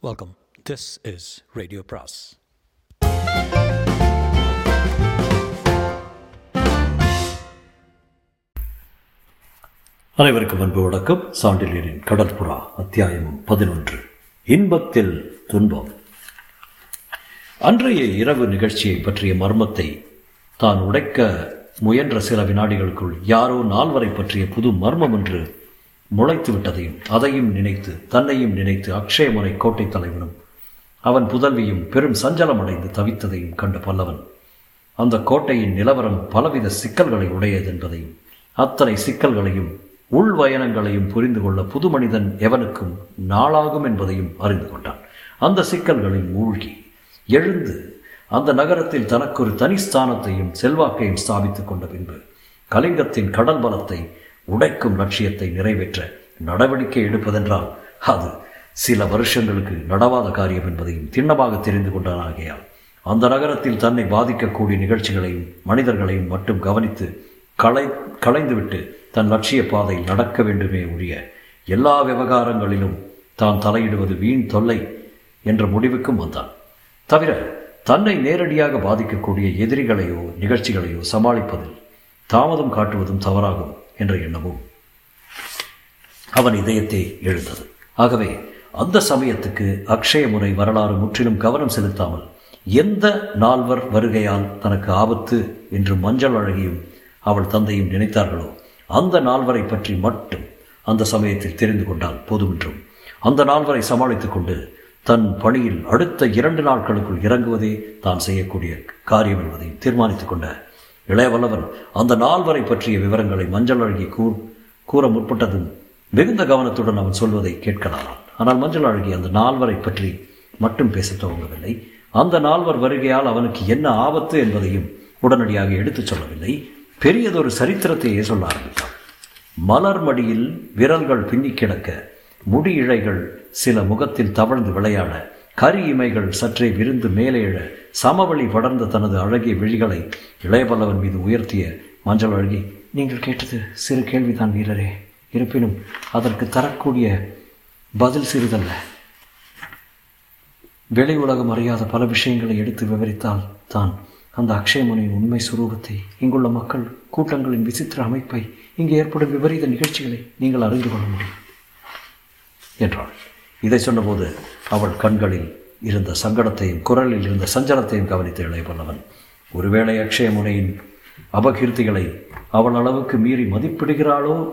Welcome this is radio பிராஸ் அனைவருக்கும் அன்பு வணக்கம். சாண்டிலியரின் கடற்புறா அத்தியாயம் பதினொன்று. இன்பத்தில் துன்பம். அன்றைய இரவு நிகழ்ச்சியை பற்றிய மர்மத்தை தான் உடைக்க முயன்ற சில வினாடிகளுக்குள் யாரோ நால்வரை பற்றிய புது மர்மம் என்று முளைத்து விட்டதையும் அதையும் நினைத்து தன்னையும் நினைத்து அக்ஷயமுனை கோட்டை தலைவனும் அவன் புதல்வியும் பெரும் சஞ்சலம் அடைந்து தவித்ததையும் கண்டு பல்லவன். அந்த கோட்டையின் நிலவரம் பலவித சிக்கல்களை உடையது என்பதையும் அத்தனை சிக்கல்களையும் உள்வயனங்களையும் புரிந்து கொள்ள புது மனிதன் எவனுக்கும் நாளாகும் என்பதையும் அறிந்து கொண்டான். அந்த சிக்கல்களில் மூழ்கி எழுந்து அந்த நகரத்தில் தனக்கு ஒரு தனி ஸ்தானத்தையும் செல்வாக்கையும் ஸ்தாபித்துக் கொண்ட பின்பு கலிங்கத்தின் கடல் பலத்தை உடைக்கும் லட்சியத்தை நிறைவேற்ற நடவடிக்கை எடுப்பதென்றால் அது சில வருஷங்களுக்கு நடவாத காரியம் என்பதையும் திண்ணமாக தெரிந்து கொண்டானாகையால் அந்த நகரத்தில் தன்னை பாதிக்கக்கூடிய நிகழ்ச்சிகளையும் மனிதர்களையும் மட்டும் கவனித்து களை களைந்துவிட்டு தன் லட்சிய பாதையில் நடக்க வேண்டுமே ஒழிய எல்லா விவகாரங்களிலும் தான் தலையிடுவது வீண் தொல்லை என்ற முடிவுக்கும் வந்தான். தவிர தன்னை நேரடியாக பாதிக்கக்கூடிய எதிரிகளையோ நிகழ்ச்சிகளையோ சமாளிப்பதில் தாமதம் காட்டுவதும் தவறாகும். என்ற எண்ணமும் அவன் இதயத்தை எழுந்தது. ஆகவே அந்த சமயத்துக்கு அக்ஷய முறை வரலாறு முற்றிலும் கவனம் செலுத்தாமல் எந்த நால்வர் வருகையால் தனக்கு ஆபத்து என்று மஞ்சள் அழகியும் அவள் தந்தையும் நினைத்தார்களோ அந்த நால்வரை பற்றி மட்டும் அந்த சமயத்தில் தெரிந்து கொண்டால் போதுமென்றும் அந்த நால்வரை சமாளித்துக் கொண்டு தன் பணியில் அடுத்த இரண்டு நாட்களுக்குள் இறங்குவதே தான் செய்யக்கூடிய காரியம் என்பதையும் தீர்மானித்துக் கொண்ட இளையவல்லவன் அந்த நால்வரை பற்றிய விவரங்களை மஞ்சள் அழகி கூ கூற முற்பட்டதும் மிகுந்த கவனத்துடன் அவன் சொல்வதை கேட்கலாம். ஆனால் மஞ்சள் அழகி அந்த நால்வரை பற்றி மட்டும் பேசத் துவங்கவில்லை. அந்த நால்வர் வருகையால் அவனுக்கு என்ன ஆபத்து என்பதையும் உடனடியாக எடுத்துச் சொல்லவில்லை. பெரியதொரு சரித்திரத்தையே சொல்ல ஆரம்பித்தான். மலர் மடியில் விரல்கள் பின்னி கிடக்க முடி இழைகள் சில முகத்தில் தவழ்ந்து விளையாட கரி இமைகள் சற்றே விருந்து மேலே எழ சமவெளி படர்ந்த தனது அழகிய விழிகளை இளையபல்லவன் மீது உயர்த்திய மஞ்சள் அழகி நீங்கள் கேட்டது சிறு கேள்விதான் வீரரே. இருப்பினும் அதற்கு தரக்கூடிய பதில் சிறிதல்ல. வெளி உலகம் அறியாத பல விஷயங்களை எடுத்து விவரித்தால் தான் அந்த அக்ஷயமுனியின் உண்மை சுரூபத்தை இங்குள்ள மக்கள் கூட்டங்களின் விசித்திர அமைப்பை இங்கு ஏற்படும் விபரீத நிகழ்ச்சிகளை நீங்கள் அறிந்து கொள்ள முடியும். என்றாள். இதை சொன்னபோது அவள் கண்களில் இருந்த சங்கடத்தையும் குரலில் இருந்த சஞ்சலத்தையும் கவனித்த இளையபல்லவன் ஒருவேளை அக்ஷயமுனையின் அபகீர்த்திகளை அவள் அளவுக்கு மீறி மதிப்பிடுகிறாளோ?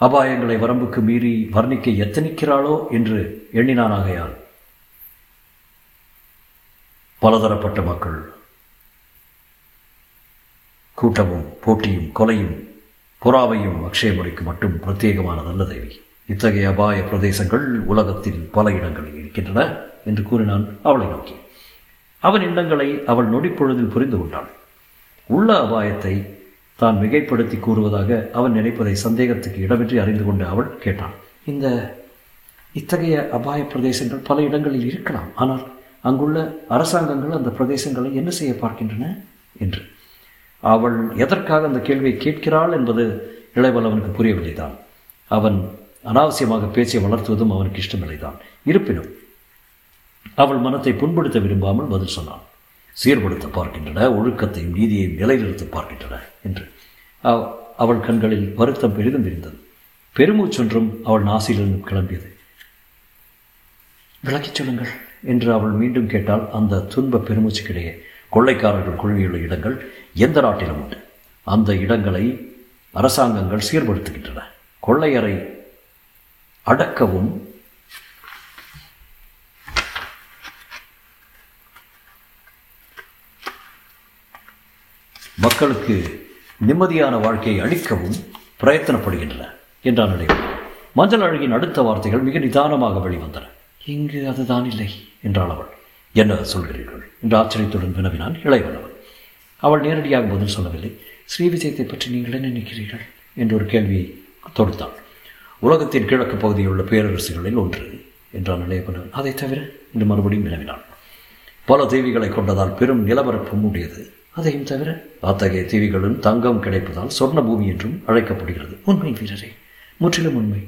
அபாயங்களை வரம்புக்கு மீறி வர்ணிக்க எத்தனிக்கிறாளோ? என்று எண்ணினானாகையால் பலதரப்பட்ட மக்கள் கூட்டமும் போட்டியும் கொலையும் புறாவையும் அக்ஷயமுறைக்கு மட்டும் பிரத்யேகமானதல்ல தேவி. இத்தகைய அபாய பிரதேசங்கள் உலகத்தில் பல இடங்களில் இருக்கின்றன என்று கூறினான் அவளை நோக்கி. அவன் எண்ணங்களை அவள் நொடிப்பொழுதில் புரிந்து கொண்டாள். உள்ள அபாயத்தை தான் மிகைப்படுத்தி கூறுவதாக அவன் நினைப்பதை சந்தேகத்துக்கு இடமின்றி அறிந்து கொண்டு அவள் கேட்டான் இந்த இத்தகைய அபாய பிரதேசங்கள் பல இடங்களில் இருக்கலாம். ஆனால் அங்குள்ள அரசாங்கங்கள் அந்த பிரதேசங்களை என்ன செய்ய பார்க்கின்றன? என்று. அவள் எதற்காக அந்த கேள்வியை கேட்கிறாள் என்பது இளைவல் அவனுக்கு புரியவில்லைதான். அவன் அனாவசியமாக பேச்சை வளர்த்துவதும் அவனுக்கு இஷ்டமில்லைதான். இருப்பினும் அவள் மனத்தை புண்படுத்த விரும்பாமல் பதில் சொன்னான். சீர்படுத்த பார்க்கின்றன ஒழுக்கத்தையும் நீதியையும் நிலைநிறுத்த பார்க்கின்றன என்று. அவள் கண்களில் வருத்தம் பெரிதும் இருந்தது பெருமூச்சொன்றும் அவள் நாசிலிருந்து கிளம்பியது. விளக்கிச் சொல்லுங்கள் என்று அவள் மீண்டும் கேட்டால் அந்த துன்ப பெருமூச்சுக்கிடையே கொள்ளைக்காரர்கள் குழுவியுள்ள இடங்கள் எந்த நாட்டிலும் உண்டு. அந்த இடங்களை அரசாங்கங்கள் சீர்படுத்துகின்றன. கொள்ளையரை அடக்கவும் மக்களுக்கு நிம்மதியான வாழ்க்கையை அளிக்கவும் பிரயத்தனப்படுகின்றன என்றான் இளையவன் மஞ்சள் அழகின் அடுத்த வார்த்தைகள் மிக நிதானமாக வெளிவந்தன. இங்கு அதுதான் இல்லை என்றாள் அவள். என்ன சொல்கிறீர்கள்? என்று ஆச்சரியத்துடன் வினவினான் இளையவனவன் அவள் நேரடியாக பதில் சொல்லவில்லை. ஸ்ரீ விஜயத்தை பற்றி நீங்கள் என்ன நினைக்கிறீர்கள்? என்று ஒரு கேள்வியை தொடுத்தாள். உலகத்தின் கிழக்கு பகுதியில் உள்ள பேரரசுகளில் ஒன்று என்றான் இளையவனவன் அதை தவிர என்று மறுபடியும் வினவினான் பல தீவிகளை கொண்டதால் பெரும் நிலவரப்பும் உடையது அதையும் தவிர அத்தகைய தீவிகளும் தங்கம் கிடைப்பதால் சொர்ண பூமி என்றும் அழைக்கப்படுகிறது. உண்மை வீரரே முற்றிலும் உண்மை.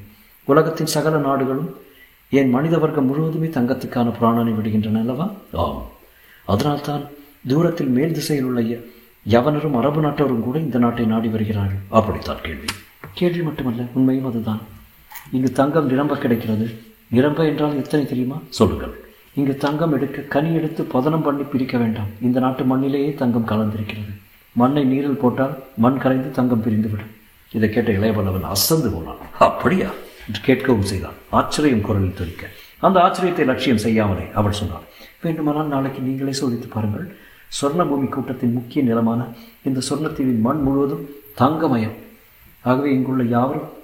உலகத்தின் சகல நாடுகளும் ஏன் மனித வர்க்கம் முழுவதுமே தங்கத்துக்கான புராணனை விடுகின்றன அல்லவா? ஆம். அதனால்தான் தூரத்தில் மேல் திசையில் உள்ள யவனரும் அரபு நாட்டவரும் கூட இந்த நாட்டை நாடி வருகிறார்கள். அப்படித்தான் கேள்வி. கேள்வி மட்டுமல்ல உண்மையும் அதுதான். இங்கு தங்கம் நிரம்ப கிடைக்கிறது. நிரம்ப என்றால் எத்தனை தெரியுமா? சொல்லுங்கள். இங்கு தங்கம் எடுக்க கனி எடுத்து பதனம் பண்ணி பிரிக்க வேண்டாம். இந்த நாட்டு மண்ணிலேயே தங்கம் கலந்திருக்கிறது. மண்ணை நீரில் போட்டால் மண் கரைந்து தங்கம் பிரிந்துவிடும். இதை கேட்ட இளையவல்லவன் அசந்து போனான். அப்படியா? என்று கேட்கவும் செய்தான். ஆச்சரியம் குரலில் துடிக்க. அந்த ஆச்சரியத்தை லட்சியம் செய்யாமலே அவள் சொன்னாள். வேண்டுமானால் நாளைக்கு நீங்களே சோதித்து பாருங்கள். சொர்ண பூமி கூட்டத்தின் முக்கிய நிலமான இந்த சொர்ணத்தீவின் மண் முழுவதும் தங்கமயம். ஆகவே இங்குள்ள யாவரும்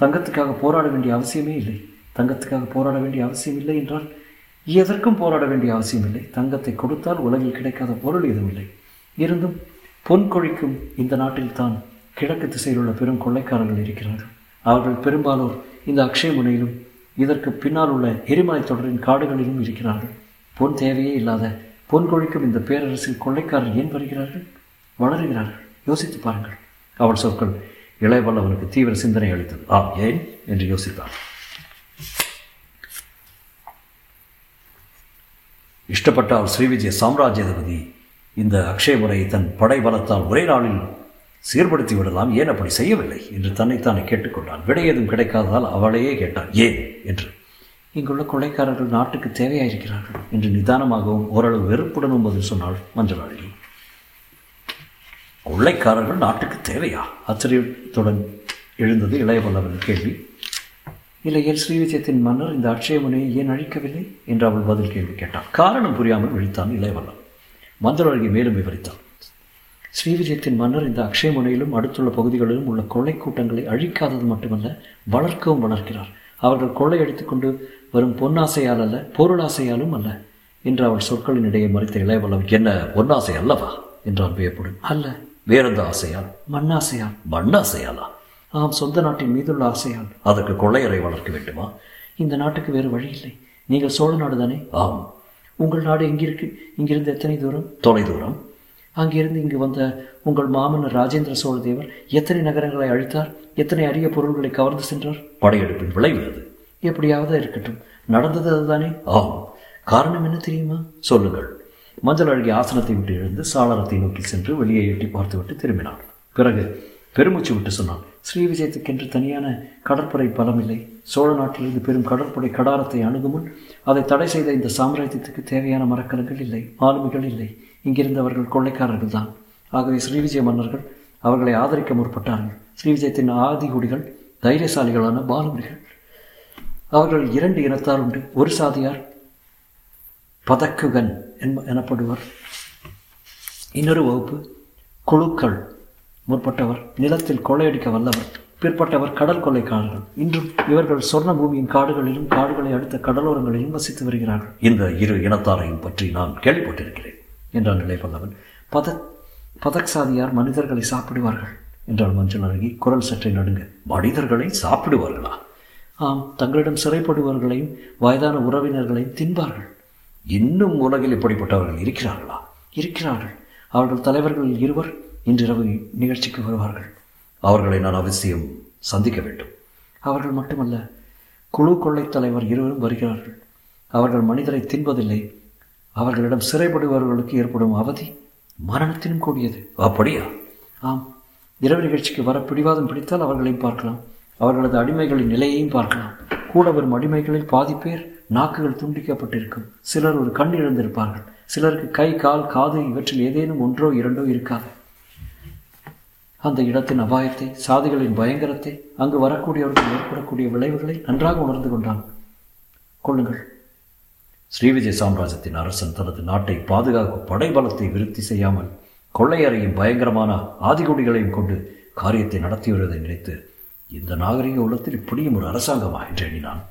தங்கத்துக்காக போராட வேண்டிய அவசியமே இல்லை. தங்கத்துக்காக போராட வேண்டிய அவசியம் இல்லை என்றால் எதற்கும் போராட வேண்டிய அவசியம் இல்லை. தங்கத்தை கொடுத்தால் உலகில் கிடைக்காத பொருள் எதுவும் இல்லை. இருந்தும் பொன் கொழிக்கும் இந்த நாட்டில் தான் கிழக்கு திசையில் உள்ள பெரும் கொள்ளைக்காரர்கள் இருக்கிறார்கள். அவர்கள் பெரும்பாலோர் இந்த அக்ஷய முனையிலும் இதற்கு பின்னால் உள்ள எரிமலை தொடரின் காடுகளிலும் இருக்கிறார்கள். பொன் தேவையே இல்லாத பொன் கொழிக்கும் இந்த பேரரசில் கொள்ளைக்காரர் ஏன் வருகிறார்கள்? வளருகிறார்கள். யோசித்து பாருங்கள். அவள் சொற்கள் இளையவல்லவனுக்கு தீவிர சிந்தனை அளித்தது. ஆம் ஏன்? என்று யோசித்தான். இஷ்டப்பட்டால் ஸ்ரீவிஜய சாம்ராஜ்யாதிபதி இந்த அக்ஷய முறையை தன் படை பலத்தால் ஒரே நாளில் சீர்படுத்தி விடலாம். ஏன் அப்படி செய்யவில்லை? என்று தன்னைத்தானே கேட்டுக்கொண்டான். விடை ஏதும் கிடைக்காததால் அவளையே கேட்டான். ஏன்? என்று. இங்குள்ள கொலைக்காரர்கள் நாட்டுக்கு தேவையாயிருக்கிறார்கள் என்று நிதானமாகவும் ஓரளவு வெறுப்புடனும் பதில் சொன்னாள் மஞ்சளாளி கொள்ளைக்காரர்கள் நாட்டுக்கு தேவையா? ஆச்சரியத்துடன் எழுந்தது இளையவல்லவன் கேள்வி. இல்லையேல் ஸ்ரீவிஜயத்தின் மன்னர் இந்த அட்சயமுனையை ஏன் அழிக்கவில்லை? என்று அவள் பதில் கேள்வி கேட்டான். காரணம் புரியாமல் விழித்தான் இளையவல்லவன். மந்திரவழகி அழகி மேலும் விவரித்தான். ஸ்ரீவிஜயத்தின் மன்னர் இந்த அக்ஷயமுனையிலும் அடுத்துள்ள பகுதிகளிலும் உள்ள கொள்ளை கூட்டங்களை அழிக்காதது மட்டுமல்ல வளர்க்கவும் வளர்க்கிறார். அவர்கள் கொள்ளையடித்துக் கொண்டு வரும் பொன்னாசையால் அல்ல பொருளாசையாலும் அல்ல என்று அவள் சொற்களின் இடையே மறைத்த இளையவல்லவன். என்ன பொன்னாசை அல்லவா? என்றான் வியப்புடன். அல்ல. வேறெந்த ஆசையால்? மண்ணாசையால். மண்ணாசையாலா? ஆம் சொந்த நாட்டின் மீதுள்ள ஆசையால். அதற்கு கொள்ளையரை வளர்க்க வேண்டுமா? இந்த நாட்டுக்கு வேறு வழி இல்லை. நீங்கள் சோழ நாடு தானே? ஆம். உங்கள் நாடு எங்கிருக்கு? இங்கிருந்து எத்தனை தூரம்? தொலை தூரம். அங்கிருந்து இங்கு வந்த உங்கள் மாமன்னர் ராஜேந்திர சோழ தேவர் எத்தனை நகரங்களை அழித்தார்? எத்தனை அரிய பொருள்களை கவர்ந்து சென்றார்? படையெடுப்பின் விளைவு அது. எப்படியாவது இருக்கட்டும். நடந்தது அதுதானே? ஆம். காரணம் என்ன தெரியுமா? சொல்லுங்கள். மஞ்சள் அழகி ஆசனத்தை விட்டு எழுந்து சாளரத்தை நோக்கி சென்று வெளியே எட்டி பார்த்துவிட்டு திரும்பினார் பிறகு பெருமூச்சு விட்டு சொன்னான் ஸ்ரீ விஜயத்துக்கென்று தனியான கடற்படை பலமில்லை. சோழ நாட்டிலிருந்து பெரும் கடற்படை கடாரத்தை அணுகும் முன் அதை தடை செய்த இந்த சாம்ராஜ்யத்துக்கு தேவையான மரக்கலங்கள் இல்லை ஆளுமைகள் இல்லை. இங்கிருந்து அவர்கள் கொள்ளைக்காரர்கள் தான். ஆகவே ஸ்ரீவிஜய மன்னர்கள் அவர்களை ஆதரிக்க முற்பட்டார்கள். ஸ்ரீவிஜயத்தின் ஆதிகுடிகள் தைரியசாலிகளான பாலுமிகள் அவர்கள் இரண்டு இனத்தார் உண்டு. ஒரு சாதியார் பதக்குகன் என்ப எனப்படுவர். இன்னொரு வகுப்பு குழுக்கள் முற்பட்டவர் நிலத்தில் கொள்ளையடிக்க வல்லவர் பிற்பட்டவர் கடல் கொள்ளைக்காரர்கள். இன்றும் இவர்கள் சொர்ண பூமியின் காடுகளிலும் காடுகளை அடுத்த கடலோரங்களிலும் வசித்து வருகிறார்கள். இந்த இரு இனத்தாரையும் பற்றி நான் கேள்விப்பட்டிருக்கிறேன் என்றான் நிலைப்பல்லவன். பத பதக் சாதியார் மனிதர்களை சாப்பிடுவார்கள் என்றாள் மஞ்சள் அழகி. குரல் சற்றை நடுங்க. மனிதர்களை சாப்பிடுவார்களா? ஆம் தங்களிடம் சிறைப்படுபவர்களையும் வயதான உறவினர்களையும் தின்பார்கள். இன்னும் உலகில் இப்படிப்பட்டவர்கள் இருக்கிறார்களா? இருக்கிறார்கள். அவர்கள் தலைவர்கள் இருவர் இன்றிரவு நிகழ்ச்சிக்கு வருவார்கள். அவர்களை நான் அவசியம் சந்திக்க வேண்டும். அவர்கள் மட்டுமல்ல குழு கொள்ளைத் தலைவர் இருவரும் வருகிறார்கள். அவர்கள் மனிதரை தின்பதில்லை. அவர்களிடம் சிறைப்படுபவர்களுக்கு ஏற்படும் அவதி மரணத்திலும் கூடியது. அப்படியா? ஆம். இரவு நிகழ்ச்சிக்கு வர பிடிவாதம் பிடித்தால் அவர்களையும் பார்க்கலாம். அவர்களது அடிமைகளின் நிலையையும் பார்க்கலாம். கூட வரும் அடிமைகளில் பாதி பேர் நாக்குகள் துண்டிக்கப்பட்டிருக்கும். சிலர் ஒரு கண் இழந்திருப்பார்கள். சிலருக்கு கை கால் காது இவற்றில் ஏதேனும் ஒன்றோ இரண்டோ இருக்காது. அந்த இடத்தின் அபாயத்தை சாதிகளின் பயங்கரத்தை அங்கு வரக்கூடியவர்கள் ஏற்படக்கூடிய விளைவுகளை நன்றாக உணர்ந்து கொண்டான். கொள்ளுங்கள். ஸ்ரீவிஜய சாம்ராஜ்யத்தின் அரசன் தனது நாட்டை பாதுகாக்கும் படைபலத்தை விருத்தி செய்யாமல் கொள்ளையறையும் பயங்கரமான ஆதிகுடிகளையும் கொண்டு காரியத்தை நடத்தி வருவதை நினைத்து இந்த நாகரிக உலகத்தில் இப்படியும் ஒரு அரசாங்கமா என்று எண்ணினான்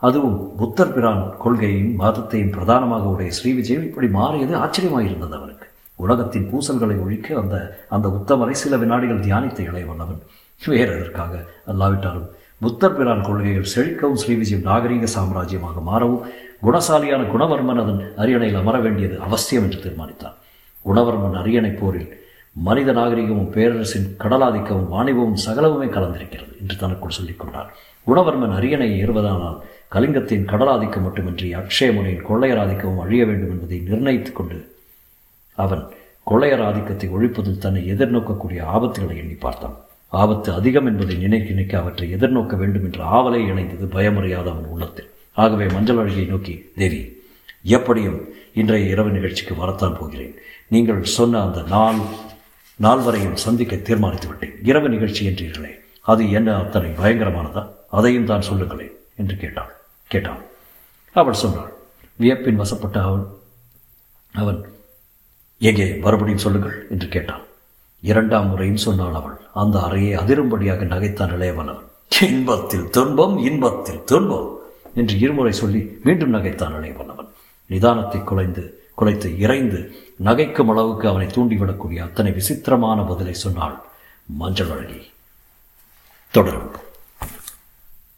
அதுவும் புத்தர் பிரான் கொள்கையையும் மதத்தையும் பிரதானமாக உடைய ஸ்ரீவிஜயம் இப்படி மாறியது ஆச்சரியமாயிருந்தது அவனுக்கு. உலகத்தின் பூசல்களை ஒழிக்க அந்த அந்த உத்தமரை சில வினாடிகள் தியானித்த இளையவல்லவன் வேறு எதற்காக? அல்லாவிட்டாலும் புத்தர் பிரான் கொள்கைகள் செழிக்கவும் ஸ்ரீவிஜயம் நாகரீக சாம்ராஜ்யமாக மாறவும் குணசாலியான குணவர்மன் அதன் அரியணையில் அமர வேண்டியது அவசியம் என்று தீர்மானித்தான். குணவர்மன் அரியணை போரில் மனித நாகரிகமும் பேரரசின் கடலாதிக்கமும் வாணிபமும் சகலமுமே கலந்திருக்கிறது என்று தனக்குள் சொல்லிக் கொண்டார் குணவர்மன் அரியணையை ஏறுவதானால் கலிங்கத்தின் கடலாதிக்கம் மட்டுமின்றி அக்ஷயமுனியின் கொள்ளையர் ஆதிக்கமும் அழிய வேண்டும் என்பதை நிர்ணயித்துக் கொண்டு அவன் கொள்ளையர் ஆதிக்கத்தை ஒழிப்பதில் தன்னை எதிர்நோக்கக்கூடிய ஆபத்துகளை எண்ணி பார்த்தான். ஆபத்து அதிகம் என்பதை நினைக்க நினைக்க அவற்றை எதிர்நோக்க வேண்டும் என்ற ஆவலை இணைந்தது பயமுறையாத அவன் உள்ளத்தில். ஆகவே மஞ்சள் அழகியை நோக்கி தேவி எப்படியும் இன்றைய இரவு நிகழ்ச்சிக்கு வரத்தான் போகிறேன். நீங்கள் சொன்ன அந்த நாள் நாள் வரையும் சந்திக்க தீர்மானித்து விட்டேன். இரவு நிகழ்ச்சி என்றீர்களே அது என்ன அத்தனை பயங்கரமானதா? அதையும் தான் சொல்லுங்களேன் என்று கேட்டாள். கேட்டான். அவள் சொன்னாள் வியப்பின் வசப்பட்ட அவள் அவன் எங்கே மறுபடியும் சொல்லுங்கள் என்று கேட்டான். இரண்டாம் முறையும் சொன்னாள் அவள். அந்த அறையை அதிரும்படியாக நகைத்தான் இளையவனவன் இன்பத்தில் துன்பம் இன்பத்தில் துன்பம் என்று இருமுறை சொல்லி மீண்டும் நகைத்தான் இளையவனவன் நிதானத்தை குலைந்து குலைத்து இறைந்து நகைக்கும் அளவுக்கு அவனை தூண்டிவிடக்கூடிய அத்தனை விசித்திரமான பதிலை சொன்னாள் மஞ்சள் அழகி. தொடரும்.